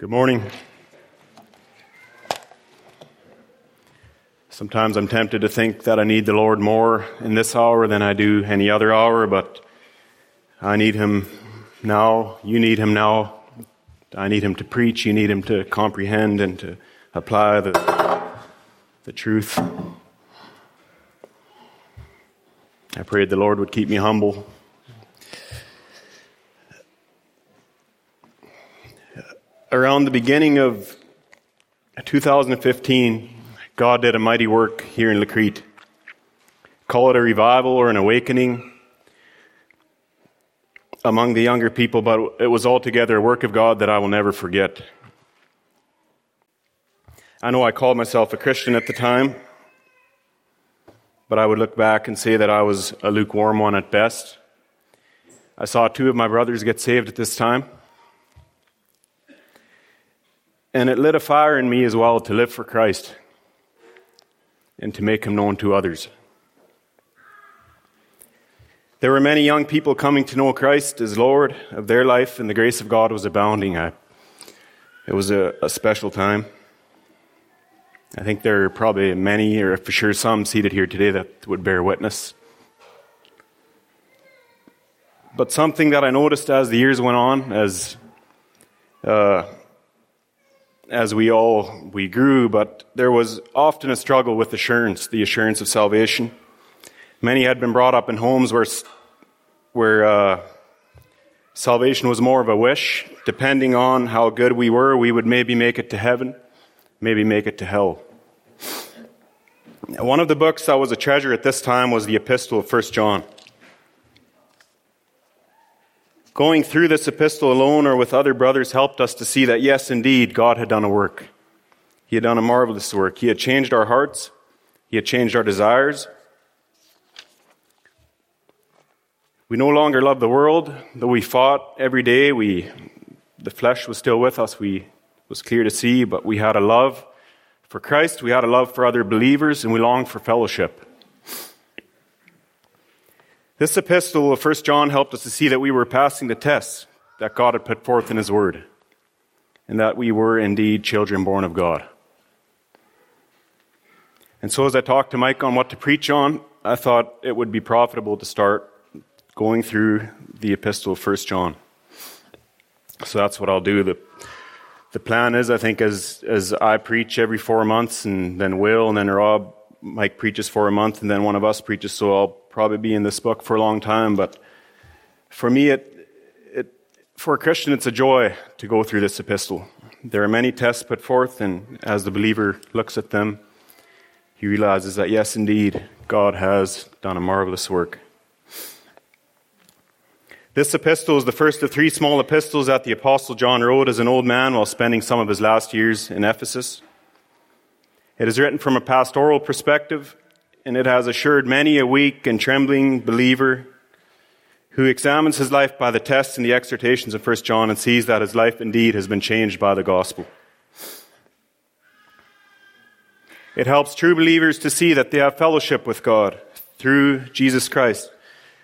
Good morning. Sometimes I'm tempted to think that I need the Lord more in this hour than I do any other hour, but I need Him now. You need Him now. I need Him to preach. You need Him to comprehend and to apply the, the truth. I prayed the Lord would keep me humble around the beginning of 2015, God did a mighty work here in La Crete. Call it a revival or an awakening among the younger people, but it was altogether a work of God that I will never forget. I know I called myself a Christian at the time, but I would look back and say that I was a lukewarm one at best. I saw two of my brothers get saved at this time. And it lit a fire in me as well to live for Christ and to make him known to others. There were many young people coming to know Christ as Lord of their life, and the grace of God was abounding. I, it was a, a special time. I think there are probably many, or for sure some, seated here today that would bear witness. But something that I noticed as the years went on, as uh, as we all we grew, but there was often a struggle with assurance, the assurance of salvation. Many had been brought up in homes where where uh, salvation was more of a wish. Depending on how good we were, we would maybe make it to heaven, maybe make it to hell. One of the books that was a treasure at this time was the Epistle of First John. Going through this epistle alone or with other brothers helped us to see that, yes, indeed, God had done a work. He had done a marvelous work. He had changed our hearts. He had changed our desires. We no longer love the world, though we fought every day. We, the flesh was still with us. We was clear to see, but we had a love for Christ. We had a love for other believers, and we longed for fellowship. This epistle of 1 John helped us to see that we were passing the tests that God had put forth in His Word, and that we were indeed children born of God. And so, as I talked to Mike on what to preach on, I thought it would be profitable to start going through the epistle of 1 John. So that's what I'll do. The, the plan is, I think, as, as I preach every four months, and then Will, and then Rob, Mike preaches for a month, and then one of us preaches, so I'll probably be in this book for a long time, but for me, it, it, for a Christian, it's a joy to go through this epistle. There are many tests put forth, and as the believer looks at them, he realizes that yes, indeed, God has done a marvelous work. This epistle is the first of three small epistles that the Apostle John wrote as an old man while spending some of his last years in Ephesus. It is written from a pastoral perspective and it has assured many a weak and trembling believer who examines his life by the tests and the exhortations of 1 John and sees that his life indeed has been changed by the gospel. It helps true believers to see that they have fellowship with God through Jesus Christ.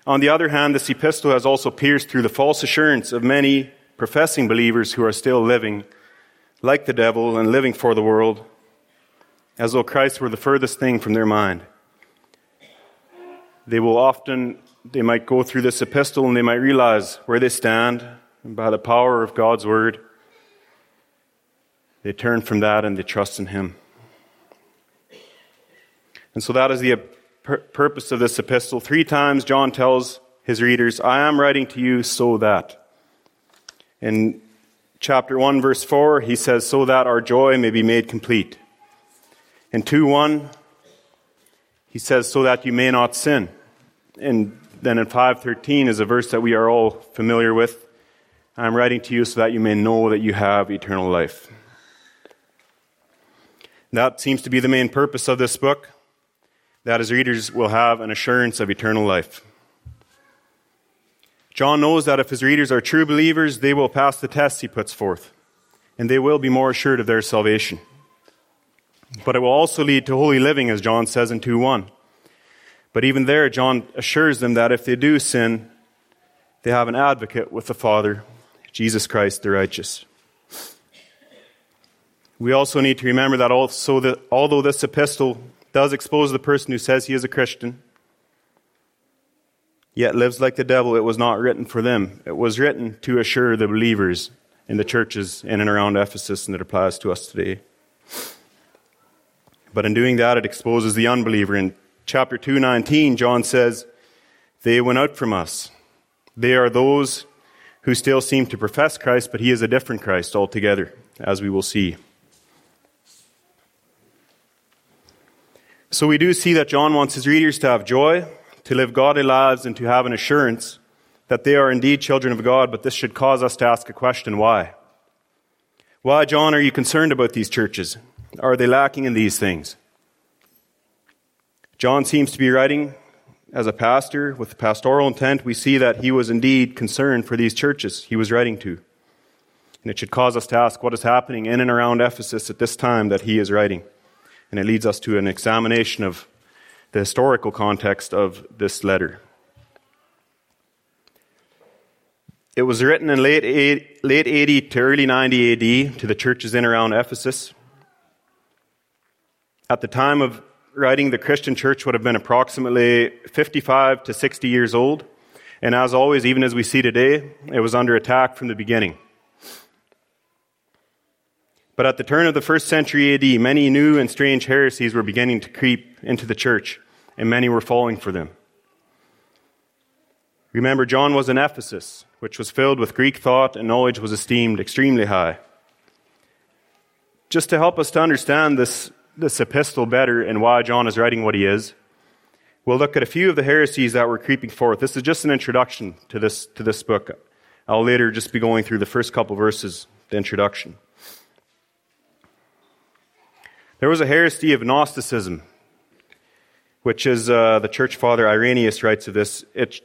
On the other hand, this epistle has also pierced through the false assurance of many professing believers who are still living like the devil and living for the world, as though Christ were the furthest thing from their mind. They will often, they might go through this epistle and they might realize where they stand. And by the power of God's word, they turn from that and they trust in Him. And so that is the purpose of this epistle. Three times John tells his readers, I am writing to you so that. In chapter 1, verse 4, he says, So that our joy may be made complete. In 2 1, he says, So that you may not sin and then in 513 is a verse that we are all familiar with. I'm writing to you so that you may know that you have eternal life. That seems to be the main purpose of this book, that his readers will have an assurance of eternal life. John knows that if his readers are true believers, they will pass the tests he puts forth, and they will be more assured of their salvation. But it will also lead to holy living, as John says in 2 1. But even there, John assures them that if they do sin, they have an advocate with the Father, Jesus Christ the righteous. We also need to remember that also that although this epistle does expose the person who says he is a Christian, yet lives like the devil, it was not written for them. It was written to assure the believers in the churches in and around Ephesus, and it applies to us today. But in doing that, it exposes the unbeliever. In chapter 219, John says, They went out from us. They are those who still seem to profess Christ, but he is a different Christ altogether, as we will see. So we do see that John wants his readers to have joy, to live godly lives, and to have an assurance that they are indeed children of God, but this should cause us to ask a question why? Why, John, are you concerned about these churches? Are they lacking in these things? John seems to be writing as a pastor with pastoral intent. We see that he was indeed concerned for these churches he was writing to. And it should cause us to ask what is happening in and around Ephesus at this time that he is writing. And it leads us to an examination of the historical context of this letter. It was written in late, late 80 to early 90 AD to the churches in around Ephesus. At the time of writing, the Christian church would have been approximately 55 to 60 years old. And as always, even as we see today, it was under attack from the beginning. But at the turn of the first century AD, many new and strange heresies were beginning to creep into the church, and many were falling for them. Remember, John was in Ephesus, which was filled with Greek thought, and knowledge was esteemed extremely high. Just to help us to understand this, this epistle better and why John is writing what he is, we'll look at a few of the heresies that were creeping forth. This is just an introduction to this, to this book. I'll later just be going through the first couple verses, the introduction. There was a heresy of Gnosticism, which is uh, the church father Irenaeus writes of this. It,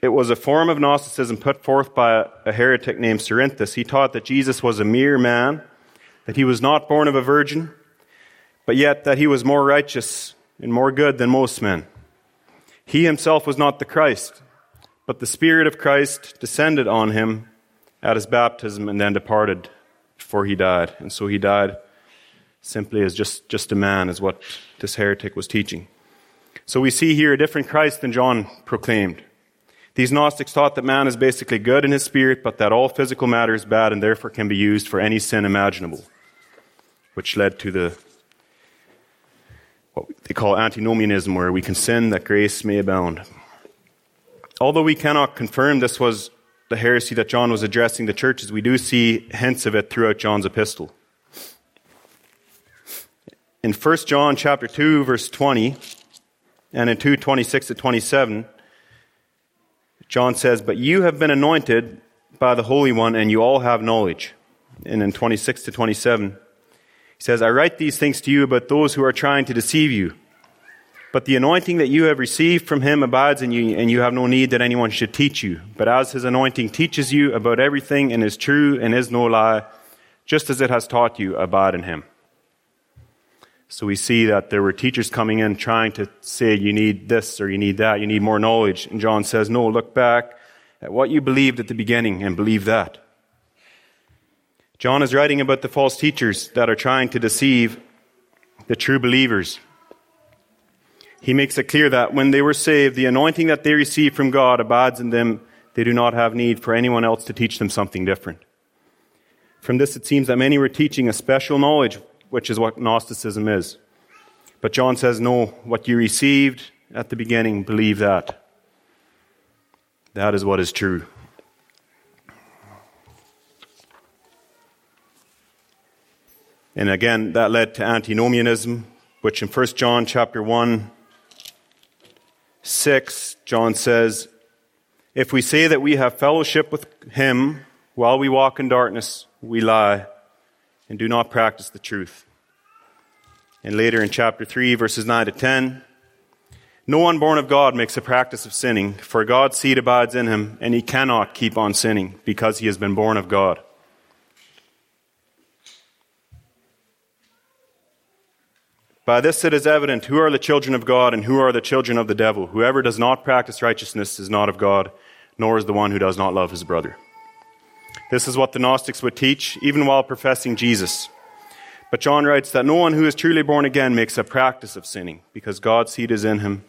it was a form of Gnosticism put forth by a heretic named Cerinthus. He taught that Jesus was a mere man, that he was not born of a virgin, but yet that he was more righteous and more good than most men. He himself was not the Christ, but the Spirit of Christ descended on him at his baptism and then departed before he died. And so he died simply as just, just a man, is what this heretic was teaching. So we see here a different Christ than John proclaimed. These Gnostics taught that man is basically good in his spirit, but that all physical matter is bad and therefore can be used for any sin imaginable, which led to the what they call antinomianism, where we can sin that grace may abound. Although we cannot confirm this was the heresy that John was addressing the churches, we do see hints of it throughout John's epistle. In 1 John chapter 2 verse 20 and in 2:26 to 27 John says, "But you have been anointed by the Holy One and you all have knowledge." And in 26 to 27 he says, "I write these things to you about those who are trying to deceive you. But the anointing that you have received from him abides in you, and you have no need that anyone should teach you. But as his anointing teaches you about everything and is true and is no lie, just as it has taught you, abide in him." So we see that there were teachers coming in trying to say, you need this or you need that, you need more knowledge. And John says, no, look back at what you believed at the beginning and believe that. John is writing about the false teachers that are trying to deceive the true believers. He makes it clear that when they were saved, the anointing that they received from God abides in them. They do not have need for anyone else to teach them something different. From this, it seems that many were teaching a special knowledge which is what Gnosticism is. But John says, no, what you received at the beginning, believe that. That is what is true. And again, that led to antinomianism, which in 1 John chapter 1, 6, John says, If we say that we have fellowship with him while we walk in darkness, we lie and do not practice the truth. And later in chapter 3, verses 9 to 10, no one born of God makes a practice of sinning, for God's seed abides in him, and he cannot keep on sinning because he has been born of God. By this it is evident who are the children of God and who are the children of the devil. Whoever does not practice righteousness is not of God, nor is the one who does not love his brother. This is what the Gnostics would teach, even while professing Jesus. But John writes that no one who is truly born again makes a practice of sinning, because God's seed is in him,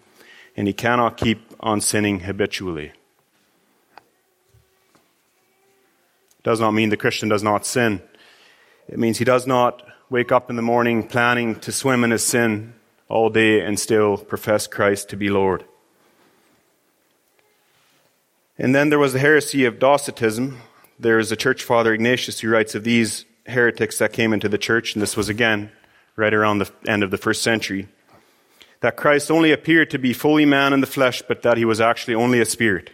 and he cannot keep on sinning habitually. It does not mean the Christian does not sin. It means he does not wake up in the morning planning to swim in his sin all day and still profess Christ to be Lord. And then there was the heresy of Docetism. There is a church father, Ignatius, who writes of these heretics that came into the church, and this was again right around the end of the first century, that Christ only appeared to be fully man in the flesh, but that he was actually only a spirit.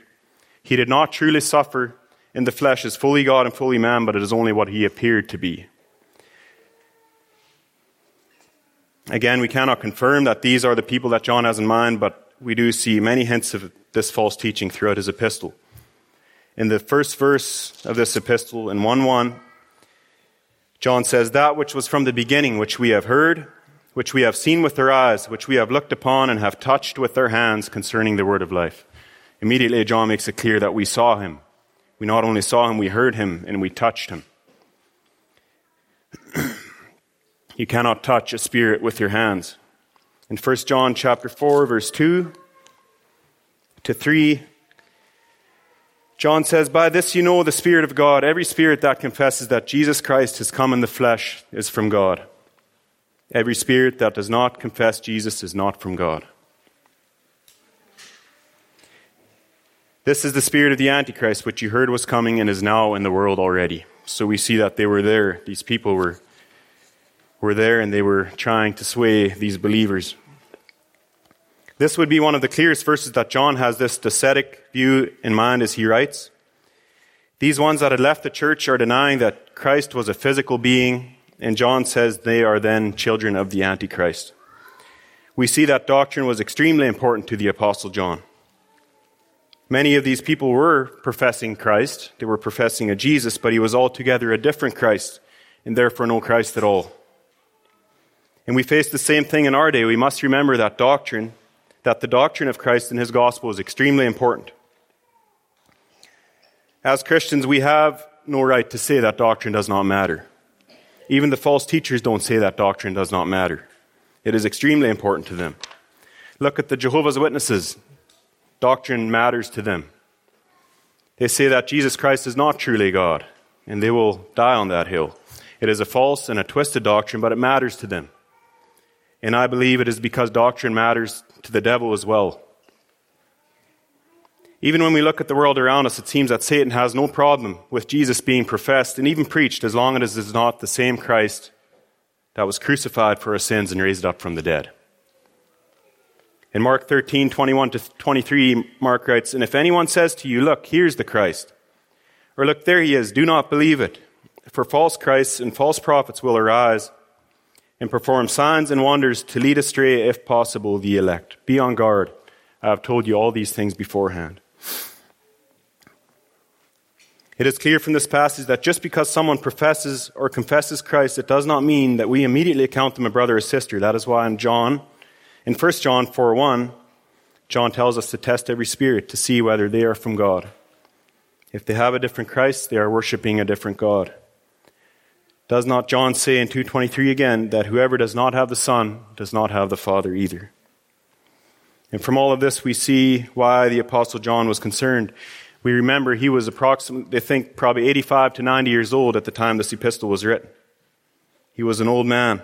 He did not truly suffer in the flesh as fully God and fully man, but it is only what he appeared to be. Again, we cannot confirm that these are the people that John has in mind, but we do see many hints of this false teaching throughout his epistle. In the first verse of this epistle, in 1 1, John says, That which was from the beginning, which we have heard, which we have seen with our eyes, which we have looked upon and have touched with our hands concerning the word of life. Immediately, John makes it clear that we saw him. We not only saw him, we heard him and we touched him. you cannot touch a spirit with your hands. In 1 John chapter 4 verse 2 to 3 John says, By this you know the Spirit of God. Every spirit that confesses that Jesus Christ has come in the flesh is from God. Every spirit that does not confess Jesus is not from God. This is the spirit of the Antichrist, which you heard was coming and is now in the world already. So we see that they were there. These people were, were there and they were trying to sway these believers. This would be one of the clearest verses that John has this Docetic view in mind as he writes. These ones that had left the church are denying that Christ was a physical being, and John says they are then children of the Antichrist. We see that doctrine was extremely important to the Apostle John. Many of these people were professing Christ. They were professing a Jesus, but he was altogether a different Christ, and therefore no Christ at all. And we face the same thing in our day. We must remember that doctrine, that the doctrine of Christ and his gospel is extremely important. As Christians, we have no right to say that doctrine does not matter. Even the false teachers don't say that doctrine does not matter. It is extremely important to them. Look at the Jehovah's Witnesses doctrine matters to them. They say that Jesus Christ is not truly God, and they will die on that hill. It is a false and a twisted doctrine, but it matters to them. And I believe it is because doctrine matters to the devil as well. Even when we look at the world around us, it seems that Satan has no problem with Jesus being professed and even preached as long as it is not the same Christ that was crucified for our sins and raised up from the dead. In Mark 13, 21 to 23, Mark writes, And if anyone says to you, Look, here's the Christ, or Look, there he is, do not believe it. For false Christs and false prophets will arise and perform signs and wonders to lead astray, if possible, the elect. Be on guard. I have told you all these things beforehand. It is clear from this passage that just because someone professes or confesses Christ, it does not mean that we immediately count them a brother or sister. That is why in John in 1 John 4 1, John tells us to test every spirit to see whether they are from God. If they have a different Christ, they are worshiping a different God. Does not John say in 223 again that whoever does not have the Son does not have the Father either? And from all of this, we see why the Apostle John was concerned. We remember he was approximately, I think, probably 85 to 90 years old at the time this epistle was written. He was an old man.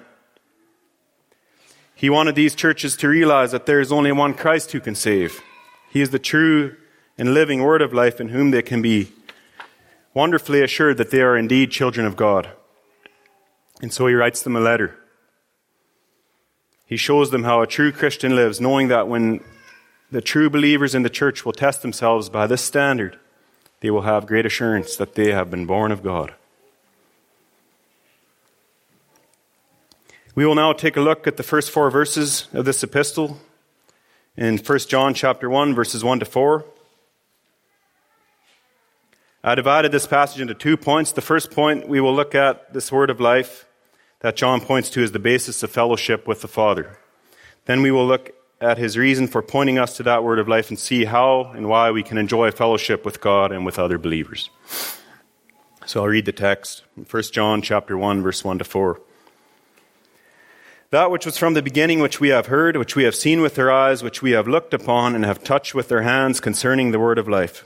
He wanted these churches to realize that there is only one Christ who can save. He is the true and living word of life in whom they can be wonderfully assured that they are indeed children of God. And so he writes them a letter. He shows them how a true Christian lives, knowing that when the true believers in the church will test themselves by this standard, they will have great assurance that they have been born of God. We will now take a look at the first four verses of this epistle in 1 John chapter 1 verses 1 to 4. I divided this passage into two points. The first point we will look at this word of life that John points to as the basis of fellowship with the Father. Then we will look at his reason for pointing us to that word of life and see how and why we can enjoy fellowship with God and with other believers. So I'll read the text. 1 John chapter 1 verse 1 to 4. That which was from the beginning, which we have heard, which we have seen with our eyes, which we have looked upon and have touched with our hands concerning the word of life.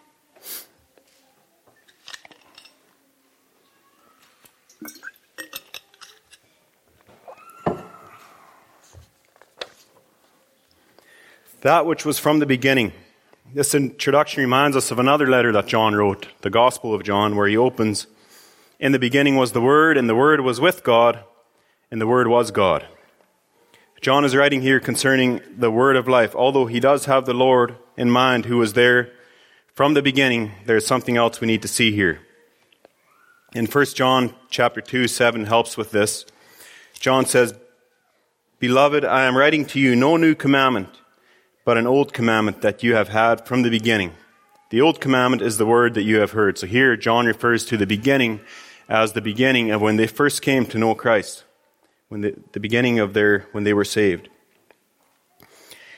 That which was from the beginning. This introduction reminds us of another letter that John wrote, the Gospel of John, where he opens In the beginning was the Word, and the Word was with God, and the Word was God. John is writing here concerning the word of life. Although he does have the Lord in mind who was there from the beginning, there's something else we need to see here. In 1 John chapter 2, 7 helps with this. John says, Beloved, I am writing to you no new commandment, but an old commandment that you have had from the beginning. The old commandment is the word that you have heard. So here John refers to the beginning as the beginning of when they first came to know Christ when the, the beginning of their when they were saved.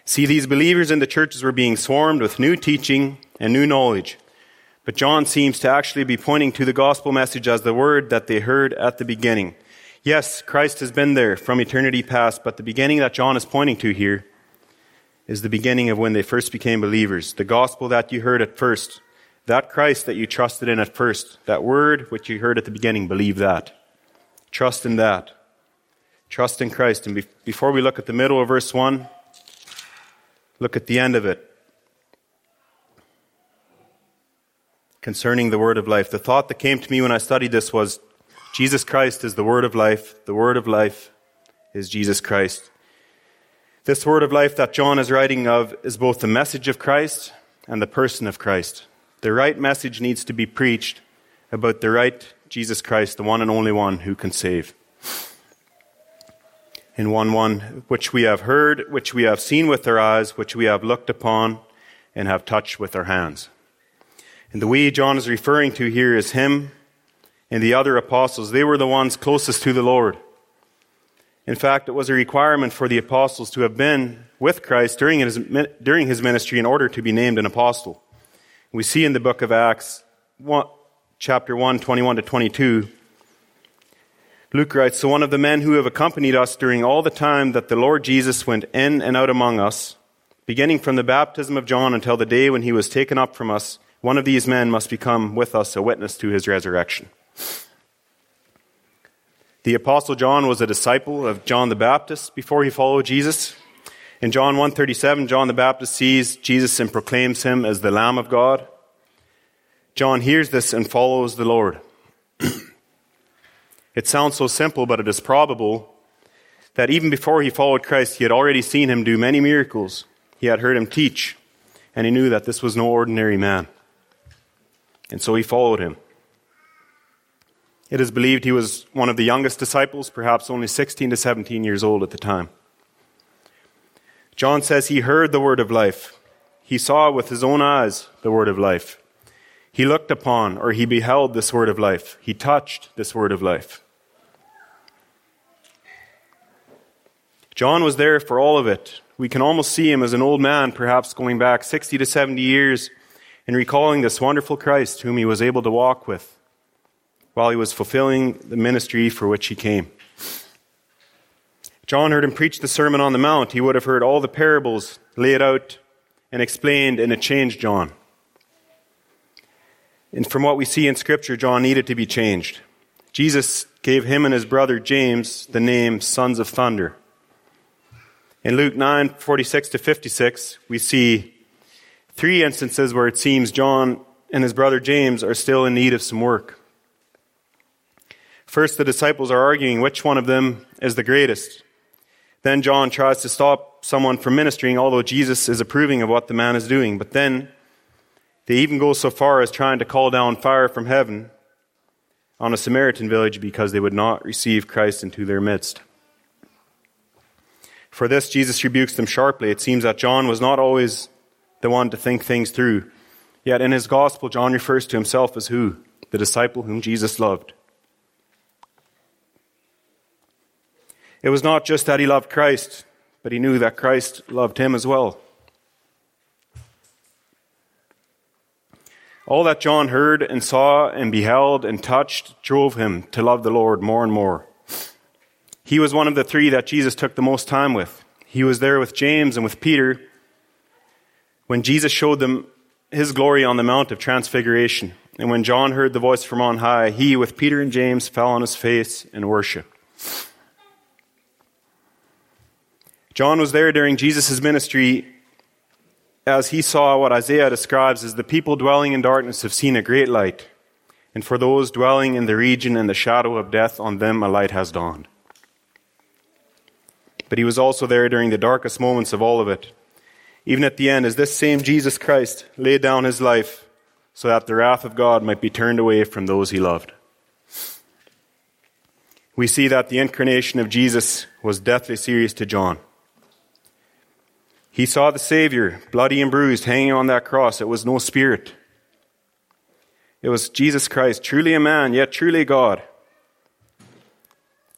See, these believers in the churches were being swarmed with new teaching and new knowledge. But John seems to actually be pointing to the gospel message as the word that they heard at the beginning. Yes, Christ has been there from eternity past, but the beginning that John is pointing to here is the beginning of when they first became believers. The gospel that you heard at first, that Christ that you trusted in at first, that word which you heard at the beginning, believe that. Trust in that. Trust in Christ. And be- before we look at the middle of verse 1, look at the end of it. Concerning the word of life. The thought that came to me when I studied this was Jesus Christ is the word of life. The word of life is Jesus Christ. This word of life that John is writing of is both the message of Christ and the person of Christ. The right message needs to be preached about the right Jesus Christ, the one and only one who can save in 1 1, which we have heard, which we have seen with our eyes, which we have looked upon, and have touched with our hands. And the we John is referring to here is him and the other apostles. They were the ones closest to the Lord. In fact, it was a requirement for the apostles to have been with Christ during his, during his ministry in order to be named an apostle. We see in the book of Acts, 1, chapter 1, 21 to 22, Luke writes, So one of the men who have accompanied us during all the time that the Lord Jesus went in and out among us, beginning from the baptism of John until the day when he was taken up from us, one of these men must become with us a witness to his resurrection. The apostle John was a disciple of John the Baptist before he followed Jesus. In John 1:37, John the Baptist sees Jesus and proclaims him as the Lamb of God. John hears this and follows the Lord. It sounds so simple, but it is probable that even before he followed Christ, he had already seen him do many miracles. He had heard him teach, and he knew that this was no ordinary man. And so he followed him. It is believed he was one of the youngest disciples, perhaps only 16 to 17 years old at the time. John says he heard the word of life. He saw with his own eyes the word of life. He looked upon or he beheld this word of life. He touched this word of life. John was there for all of it. We can almost see him as an old man, perhaps going back 60 to 70 years, and recalling this wonderful Christ whom he was able to walk with while he was fulfilling the ministry for which he came. John heard him preach the Sermon on the Mount. He would have heard all the parables laid out and explained, and it changed John. And from what we see in Scripture, John needed to be changed. Jesus gave him and his brother James the name Sons of Thunder. In Luke 9, 46 to 56, we see three instances where it seems John and his brother James are still in need of some work. First, the disciples are arguing which one of them is the greatest. Then John tries to stop someone from ministering, although Jesus is approving of what the man is doing. But then they even go so far as trying to call down fire from heaven on a Samaritan village because they would not receive Christ into their midst. For this, Jesus rebukes them sharply. It seems that John was not always the one to think things through. Yet in his gospel, John refers to himself as who? The disciple whom Jesus loved. It was not just that he loved Christ, but he knew that Christ loved him as well. All that John heard and saw and beheld and touched drove him to love the Lord more and more. He was one of the three that Jesus took the most time with. He was there with James and with Peter when Jesus showed them his glory on the Mount of Transfiguration. And when John heard the voice from on high, he, with Peter and James, fell on his face and worshiped. John was there during Jesus' ministry as he saw what Isaiah describes as the people dwelling in darkness have seen a great light. And for those dwelling in the region and the shadow of death, on them a light has dawned. But he was also there during the darkest moments of all of it even at the end, as this same Jesus Christ laid down his life so that the wrath of God might be turned away from those he loved. We see that the incarnation of Jesus was deathly serious to John. He saw the Savior, bloody and bruised, hanging on that cross. It was no spirit. It was Jesus Christ, truly a man, yet truly God,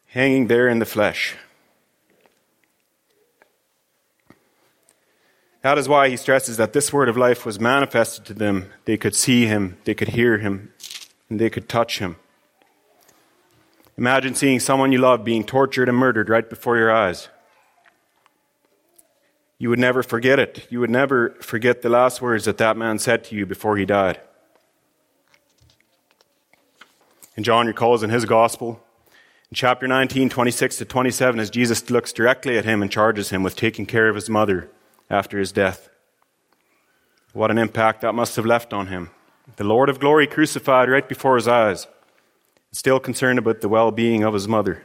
hanging there in the flesh. That is why he stresses that this word of life was manifested to them. They could see him, they could hear him, and they could touch him. Imagine seeing someone you love being tortured and murdered right before your eyes. You would never forget it. You would never forget the last words that that man said to you before he died. And John recalls in his gospel, in chapter 19, 26 to 27, as Jesus looks directly at him and charges him with taking care of his mother after his death. What an impact that must have left on him. The Lord of glory crucified right before his eyes, still concerned about the well being of his mother.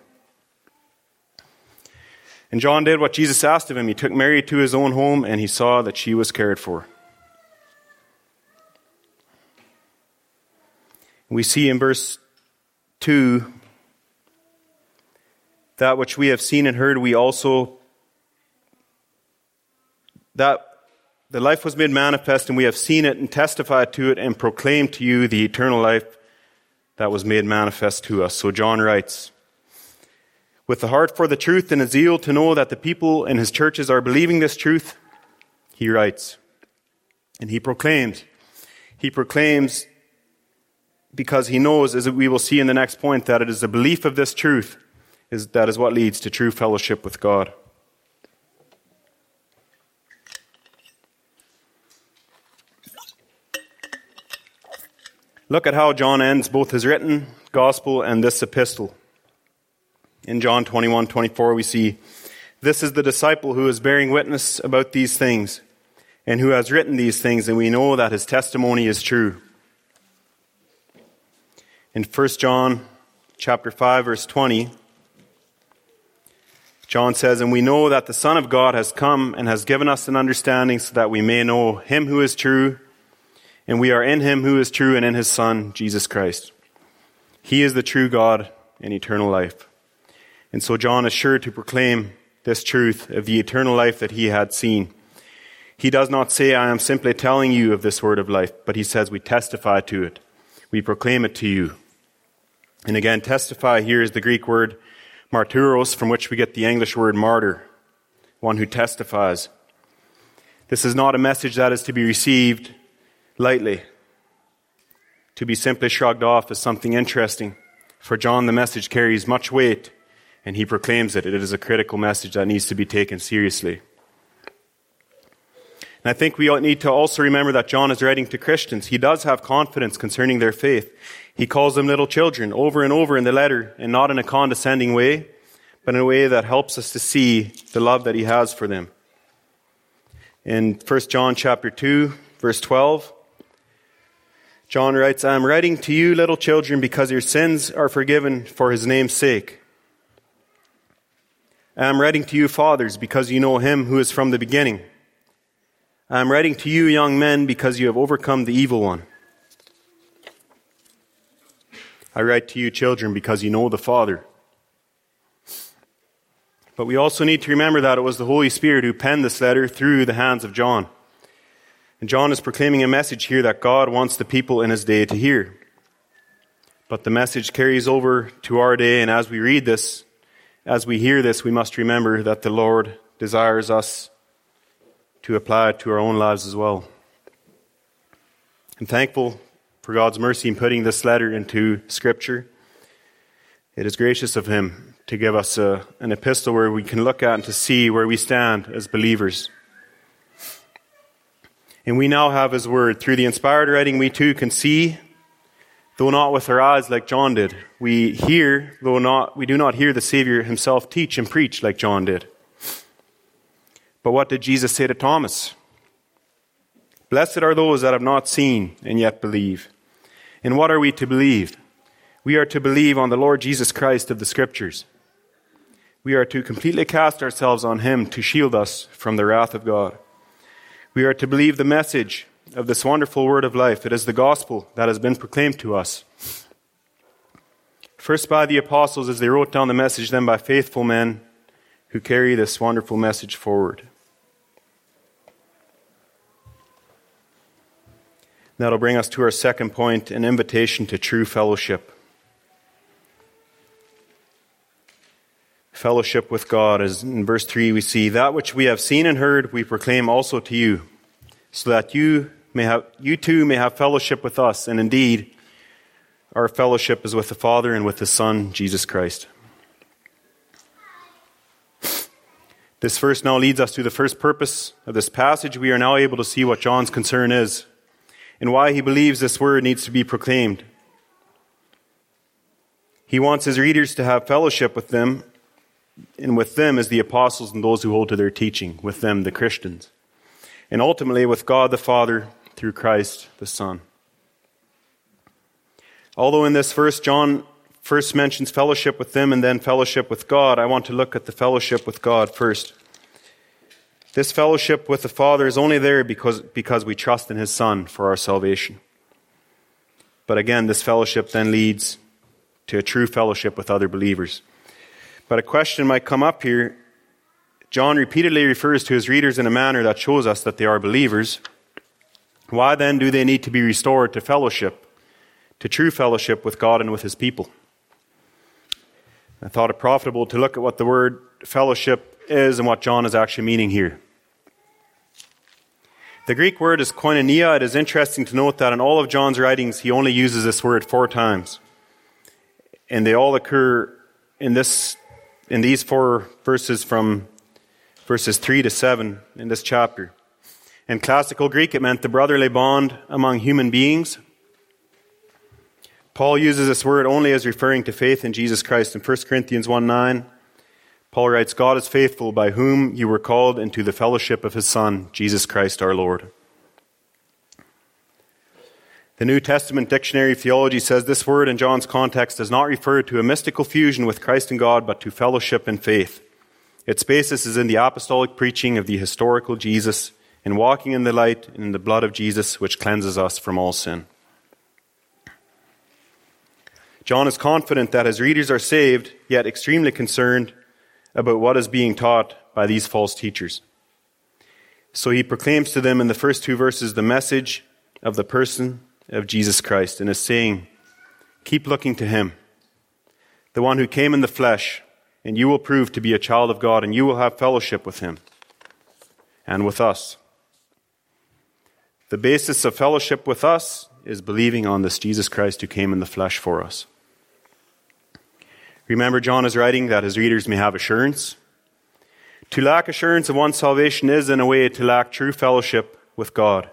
And John did what Jesus asked of him. He took Mary to his own home and he saw that she was cared for. We see in verse 2 that which we have seen and heard, we also that the life was made manifest and we have seen it and testified to it and proclaimed to you the eternal life that was made manifest to us. So John writes, with the heart for the truth and a zeal to know that the people in his churches are believing this truth, he writes. And he proclaims. He proclaims because he knows, as we will see in the next point, that it is the belief of this truth is, that is what leads to true fellowship with God. Look at how John ends both his written gospel and this epistle. In John 21, 24, we see, This is the disciple who is bearing witness about these things, and who has written these things, and we know that his testimony is true. In 1 John chapter 5, verse 20, John says, And we know that the Son of God has come and has given us an understanding so that we may know him who is true and we are in him who is true and in his Son, Jesus Christ. He is the true God and eternal life. And so John is sure to proclaim this truth of the eternal life that he had seen. He does not say, I am simply telling you of this word of life, but he says, we testify to it. We proclaim it to you. And again, testify here is the Greek word martyros, from which we get the English word martyr, one who testifies. This is not a message that is to be received lightly, to be simply shrugged off as something interesting. For John, the message carries much weight, and he proclaims it. It is a critical message that needs to be taken seriously. And I think we need to also remember that John is writing to Christians. He does have confidence concerning their faith. He calls them little children over and over in the letter, and not in a condescending way, but in a way that helps us to see the love that he has for them. In 1 John chapter 2, verse 12, John writes, I am writing to you, little children, because your sins are forgiven for his name's sake. I am writing to you, fathers, because you know him who is from the beginning. I am writing to you, young men, because you have overcome the evil one. I write to you, children, because you know the Father. But we also need to remember that it was the Holy Spirit who penned this letter through the hands of John. And John is proclaiming a message here that God wants the people in his day to hear. But the message carries over to our day, and as we read this, as we hear this, we must remember that the Lord desires us to apply it to our own lives as well. I'm thankful for God's mercy in putting this letter into Scripture. It is gracious of Him to give us a, an epistle where we can look at and to see where we stand as believers. And we now have His Word. Through the inspired writing, we too can see, though not with our eyes like John did. We hear, though not, we do not hear the Savior Himself teach and preach like John did. But what did Jesus say to Thomas? Blessed are those that have not seen and yet believe. And what are we to believe? We are to believe on the Lord Jesus Christ of the Scriptures. We are to completely cast ourselves on Him to shield us from the wrath of God. We are to believe the message of this wonderful word of life. It is the gospel that has been proclaimed to us. First by the apostles as they wrote down the message, then by faithful men who carry this wonderful message forward. That'll bring us to our second point an invitation to true fellowship. Fellowship with God, as in verse 3 we see, that which we have seen and heard, we proclaim also to you, so that you, may have, you too may have fellowship with us. And indeed, our fellowship is with the Father and with the Son, Jesus Christ. This verse now leads us to the first purpose of this passage. We are now able to see what John's concern is and why he believes this word needs to be proclaimed. He wants his readers to have fellowship with them, and with them as the apostles and those who hold to their teaching, with them, the Christians, and ultimately with God the Father through Christ the Son. Although in this verse John first mentions fellowship with them and then fellowship with God, I want to look at the fellowship with God first. This fellowship with the Father is only there because, because we trust in His Son for our salvation. But again, this fellowship then leads to a true fellowship with other believers. But a question might come up here. John repeatedly refers to his readers in a manner that shows us that they are believers. Why then do they need to be restored to fellowship, to true fellowship with God and with His people? I thought it profitable to look at what the word fellowship is and what John is actually meaning here. The Greek word is koinonia. It is interesting to note that in all of John's writings, he only uses this word four times. And they all occur in, this, in these four verses from verses 3 to 7 in this chapter. In classical Greek, it meant the brotherly bond among human beings. Paul uses this word only as referring to faith in Jesus Christ in 1 Corinthians 1 9. Paul writes, God is faithful, by whom you were called into the fellowship of his Son, Jesus Christ our Lord. The New Testament Dictionary of Theology says this word in John's context does not refer to a mystical fusion with Christ and God, but to fellowship in faith. Its basis is in the apostolic preaching of the historical Jesus, in walking in the light and in the blood of Jesus, which cleanses us from all sin. John is confident that his readers are saved, yet extremely concerned about what is being taught by these false teachers. So he proclaims to them in the first two verses the message of the person of Jesus Christ and is saying, Keep looking to him, the one who came in the flesh, and you will prove to be a child of God, and you will have fellowship with him and with us. The basis of fellowship with us is believing on this Jesus Christ who came in the flesh for us. Remember, John is writing that his readers may have assurance. To lack assurance of one's salvation is, in a way, to lack true fellowship with God.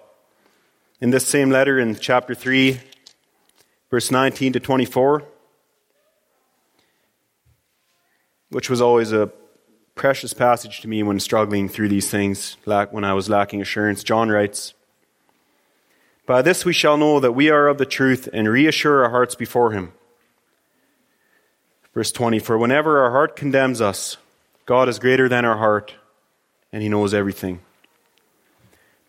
In this same letter, in chapter 3, verse 19 to 24, which was always a precious passage to me when struggling through these things, when I was lacking assurance, John writes, By this we shall know that we are of the truth and reassure our hearts before Him. Verse 20 For whenever our heart condemns us, God is greater than our heart, and He knows everything.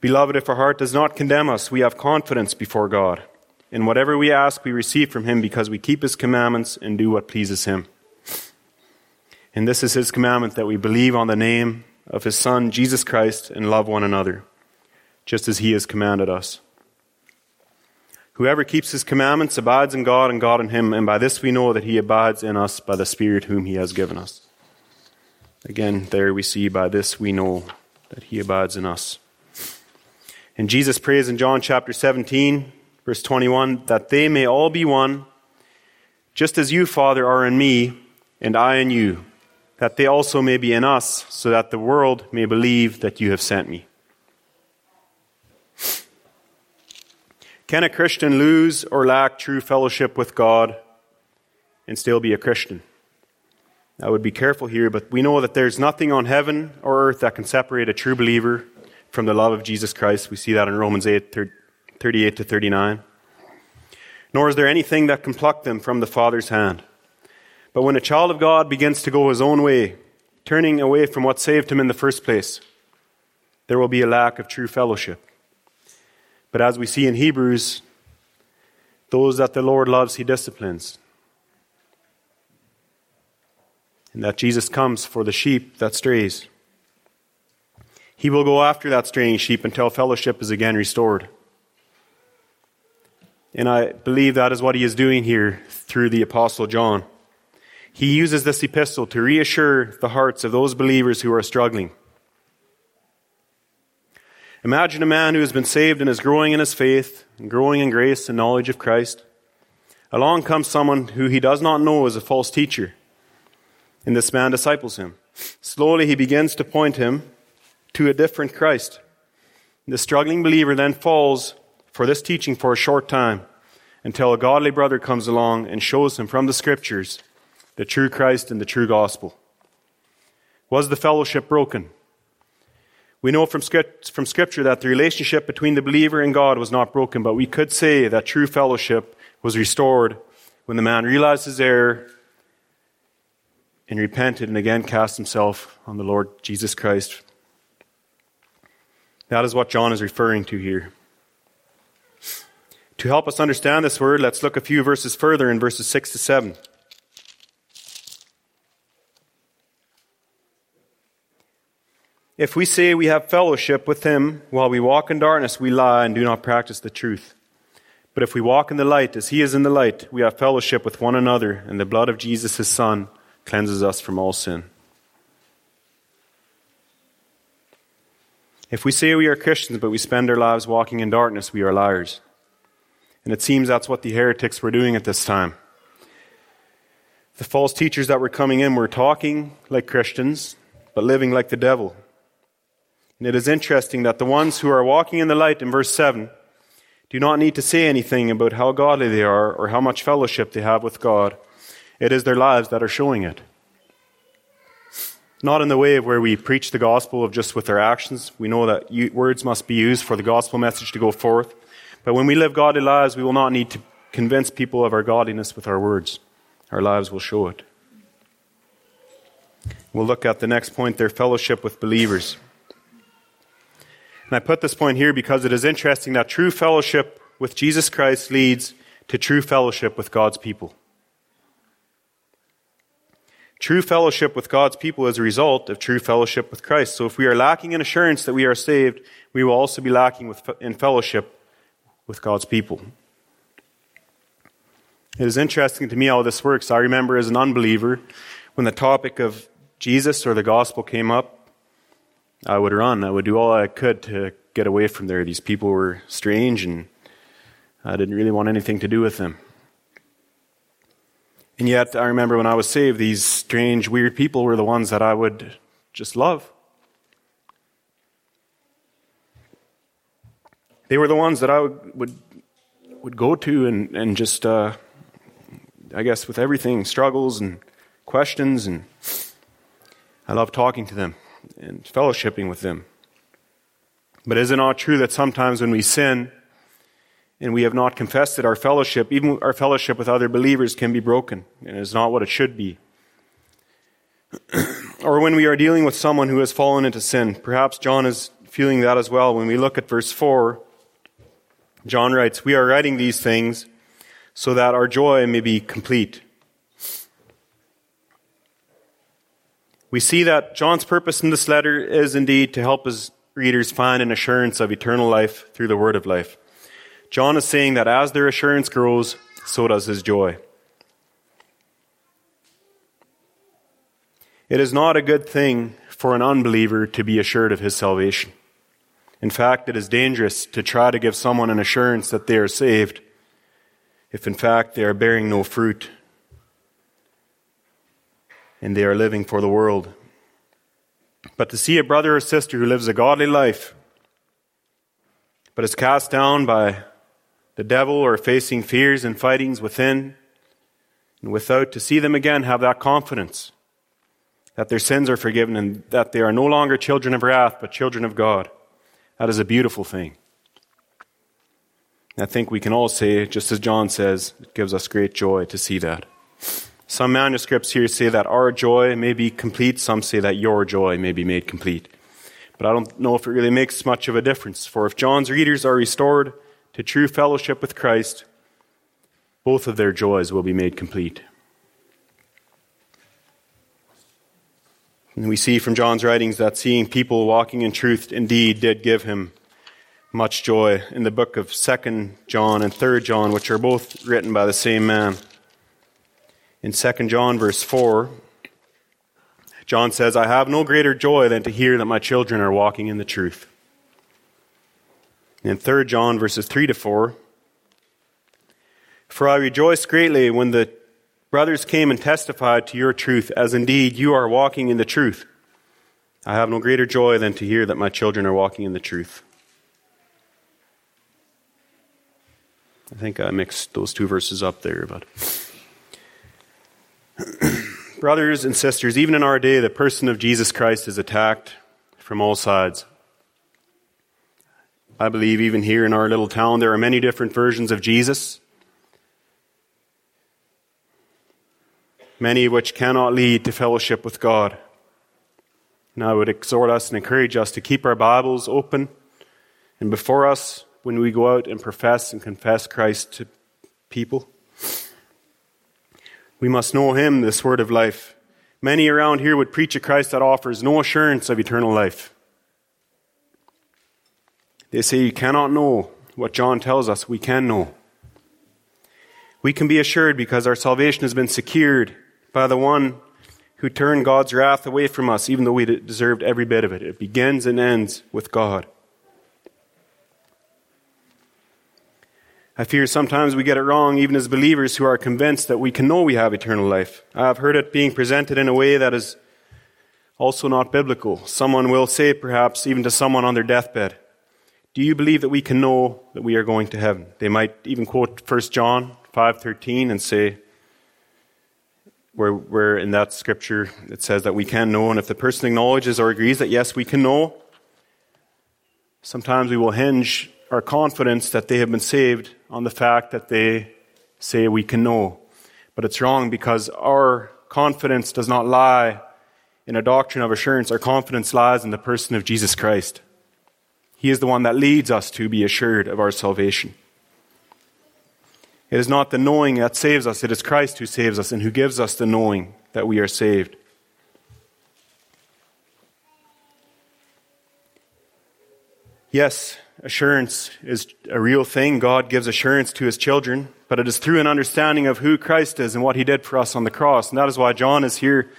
Beloved, if our heart does not condemn us, we have confidence before God. In whatever we ask, we receive from Him because we keep His commandments and do what pleases Him. And this is His commandment that we believe on the name of His Son, Jesus Christ, and love one another, just as he has commanded us. Whoever keeps his commandments abides in God and God in him, and by this we know that he abides in us by the Spirit whom he has given us. Again, there we see by this we know that he abides in us. And Jesus prays in John chapter 17, verse 21, that they may all be one, just as you, Father, are in me, and I in you, that they also may be in us, so that the world may believe that you have sent me. Can a Christian lose or lack true fellowship with God and still be a Christian? I would be careful here, but we know that there's nothing on heaven or earth that can separate a true believer from the love of Jesus Christ. We see that in Romans 8 38 to 39. Nor is there anything that can pluck them from the Father's hand. But when a child of God begins to go his own way, turning away from what saved him in the first place, there will be a lack of true fellowship. But as we see in Hebrews, those that the Lord loves, he disciplines. And that Jesus comes for the sheep that strays. He will go after that straying sheep until fellowship is again restored. And I believe that is what he is doing here through the Apostle John. He uses this epistle to reassure the hearts of those believers who are struggling. Imagine a man who has been saved and is growing in his faith and growing in grace and knowledge of Christ. Along comes someone who he does not know is a false teacher, and this man disciples him. Slowly he begins to point him to a different Christ. The struggling believer then falls for this teaching for a short time until a godly brother comes along and shows him from the scriptures the true Christ and the true gospel. Was the fellowship broken? We know from, from Scripture that the relationship between the believer and God was not broken, but we could say that true fellowship was restored when the man realized his error and repented and again cast himself on the Lord Jesus Christ. That is what John is referring to here. To help us understand this word, let's look a few verses further in verses 6 to 7. If we say we have fellowship with him while we walk in darkness, we lie and do not practice the truth. But if we walk in the light as he is in the light, we have fellowship with one another, and the blood of Jesus, his Son, cleanses us from all sin. If we say we are Christians, but we spend our lives walking in darkness, we are liars. And it seems that's what the heretics were doing at this time. The false teachers that were coming in were talking like Christians, but living like the devil. And it is interesting that the ones who are walking in the light in verse 7 do not need to say anything about how godly they are or how much fellowship they have with God. It is their lives that are showing it. Not in the way of where we preach the gospel of just with our actions. We know that words must be used for the gospel message to go forth. But when we live godly lives, we will not need to convince people of our godliness with our words. Our lives will show it. We'll look at the next point their fellowship with believers. And I put this point here because it is interesting that true fellowship with Jesus Christ leads to true fellowship with God's people. True fellowship with God's people is a result of true fellowship with Christ. So if we are lacking in assurance that we are saved, we will also be lacking with, in fellowship with God's people. It is interesting to me how this works. I remember as an unbeliever, when the topic of Jesus or the gospel came up, I would run. I would do all I could to get away from there. These people were strange and I didn't really want anything to do with them. And yet, I remember when I was saved, these strange, weird people were the ones that I would just love. They were the ones that I would would, would go to and, and just, uh, I guess, with everything, struggles and questions, and I love talking to them and fellowshipping with them. But is it not true that sometimes when we sin and we have not confessed it, our fellowship, even our fellowship with other believers, can be broken and is not what it should be? or when we are dealing with someone who has fallen into sin, perhaps John is feeling that as well. When we look at verse 4, John writes, We are writing these things so that our joy may be complete. We see that John's purpose in this letter is indeed to help his readers find an assurance of eternal life through the word of life. John is saying that as their assurance grows, so does his joy. It is not a good thing for an unbeliever to be assured of his salvation. In fact, it is dangerous to try to give someone an assurance that they are saved if in fact they are bearing no fruit and they are living for the world. But to see a brother or sister who lives a godly life, but is cast down by the devil or facing fears and fightings within and without, to see them again have that confidence that their sins are forgiven and that they are no longer children of wrath, but children of God. That is a beautiful thing. I think we can all say, just as John says, it gives us great joy to see that. Some manuscripts here say that our joy may be complete, some say that your joy may be made complete. But I don't know if it really makes much of a difference, for if John's readers are restored to true fellowship with Christ, both of their joys will be made complete. And we see from John's writings that seeing people walking in truth indeed did give him much joy in the book of 2nd John and 3rd John, which are both written by the same man in 2 John verse 4, John says, I have no greater joy than to hear that my children are walking in the truth. In 3 John verses 3 to 4, For I rejoiced greatly when the brothers came and testified to your truth, as indeed you are walking in the truth. I have no greater joy than to hear that my children are walking in the truth. I think I mixed those two verses up there, but. Brothers and sisters, even in our day, the person of Jesus Christ is attacked from all sides. I believe even here in our little town, there are many different versions of Jesus, many of which cannot lead to fellowship with God. And I would exhort us and encourage us to keep our Bibles open and before us when we go out and profess and confess Christ to people. We must know Him, this word of life. Many around here would preach a Christ that offers no assurance of eternal life. They say you cannot know what John tells us we can know. We can be assured because our salvation has been secured by the one who turned God's wrath away from us, even though we deserved every bit of it. It begins and ends with God. I fear sometimes we get it wrong, even as believers who are convinced that we can know we have eternal life. I've heard it being presented in a way that is also not biblical. Someone will say, perhaps, even to someone on their deathbed, Do you believe that we can know that we are going to heaven? They might even quote 1 John 5.13 and say, where, where in that scripture it says that we can know, and if the person acknowledges or agrees that yes, we can know, sometimes we will hinge our confidence that they have been saved on the fact that they say we can know. But it's wrong because our confidence does not lie in a doctrine of assurance. Our confidence lies in the person of Jesus Christ. He is the one that leads us to be assured of our salvation. It is not the knowing that saves us, it is Christ who saves us and who gives us the knowing that we are saved. Yes, assurance is a real thing. God gives assurance to his children, but it is through an understanding of who Christ is and what he did for us on the cross. And that is why John is here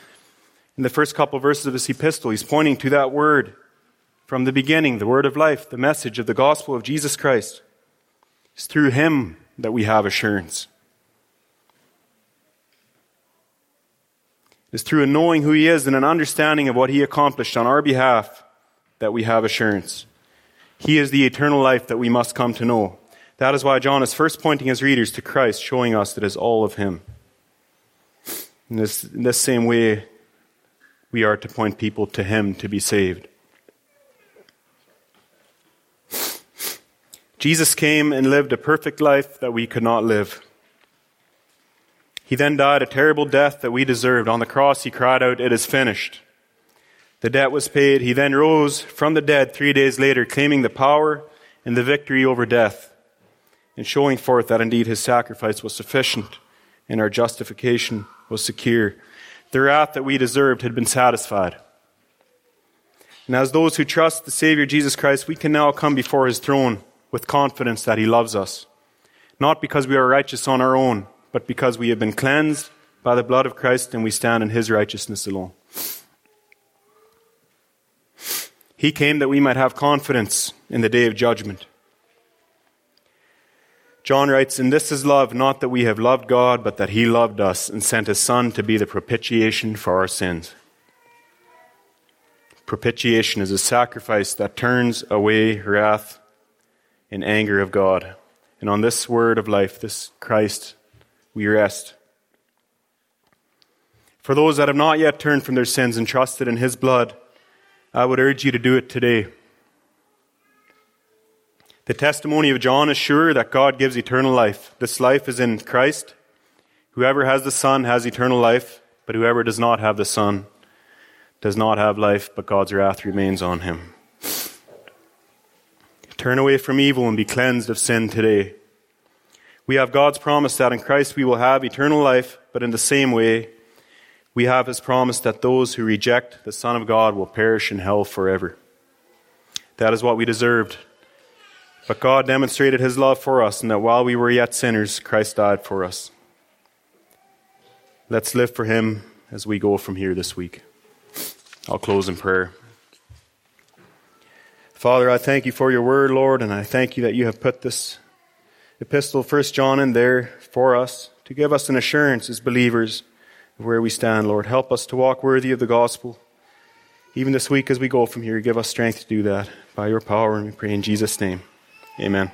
in the first couple of verses of his epistle. He's pointing to that word from the beginning, the word of life, the message of the gospel of Jesus Christ. It's through him that we have assurance. It's through a knowing who he is and an understanding of what he accomplished on our behalf that we have assurance. He is the eternal life that we must come to know. That is why John is first pointing his readers to Christ, showing us that it is all of him. In this, in this same way, we are to point people to him to be saved. Jesus came and lived a perfect life that we could not live. He then died a terrible death that we deserved. On the cross, he cried out, It is finished. The debt was paid. He then rose from the dead three days later, claiming the power and the victory over death, and showing forth that indeed his sacrifice was sufficient and our justification was secure. The wrath that we deserved had been satisfied. And as those who trust the Savior Jesus Christ, we can now come before his throne with confidence that he loves us. Not because we are righteous on our own, but because we have been cleansed by the blood of Christ and we stand in his righteousness alone. He came that we might have confidence in the day of judgment. John writes, And this is love, not that we have loved God, but that He loved us and sent His Son to be the propitiation for our sins. Propitiation is a sacrifice that turns away wrath and anger of God. And on this word of life, this Christ, we rest. For those that have not yet turned from their sins and trusted in His blood, I would urge you to do it today. The testimony of John is sure that God gives eternal life. This life is in Christ. Whoever has the Son has eternal life, but whoever does not have the Son does not have life, but God's wrath remains on him. Turn away from evil and be cleansed of sin today. We have God's promise that in Christ we will have eternal life, but in the same way, we have his promise that those who reject the Son of God will perish in hell forever. That is what we deserved. But God demonstrated his love for us, and that while we were yet sinners, Christ died for us. Let's live for him as we go from here this week. I'll close in prayer. Father, I thank you for your word, Lord, and I thank you that you have put this epistle, First John, in there for us to give us an assurance as believers where we stand, Lord. Help us to walk worthy of the gospel. Even this week as we go from here, give us strength to do that by your power, and we pray in Jesus' name. Amen.